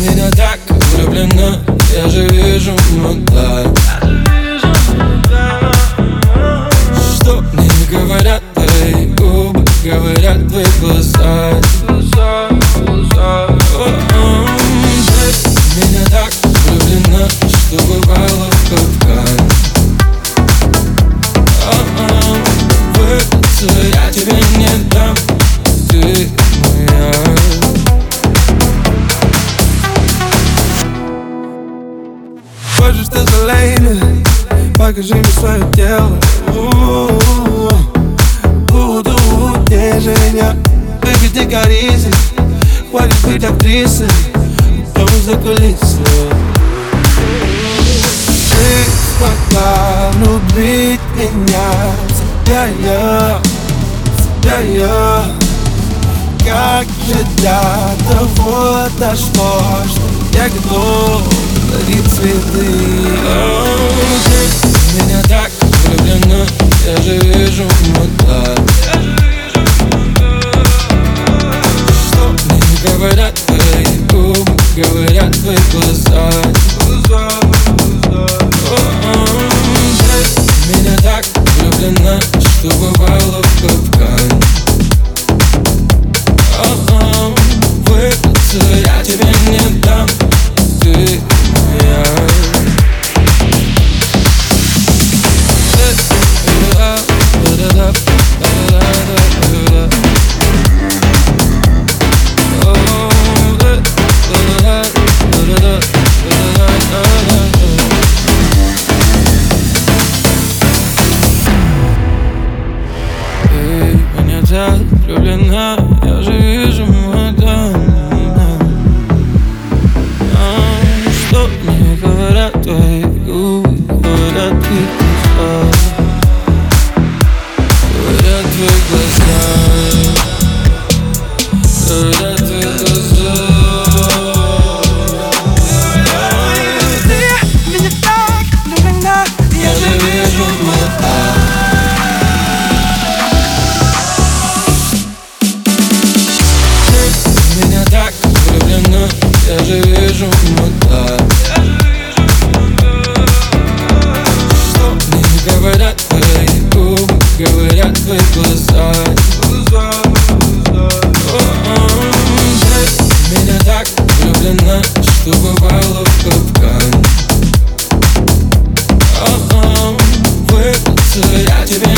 Меня так влюблена, я же вижу мудак Что мне говорят твои губы, говорят твои глаза Вырваться я покажи мне свое тело. Буду нежен Baby, ты коризи Хватит быть актрисой Дом за кулисы Ты смогла влюбить меня В Тебя я, в тебя я Как же для того дошло Что я готов дарить цветы. Ты меня так влюблена, я же вижу мудак. Что мне говорят твои губы, говорят твои глаза так влюблена, я же вижу мадам А, Что мне говорят твои губы, говорят глаза Говорят твои глаза. Говорят твои глаза твои глаза. Ты меня так влюблена, что бывало в капкан Вырваться я тебе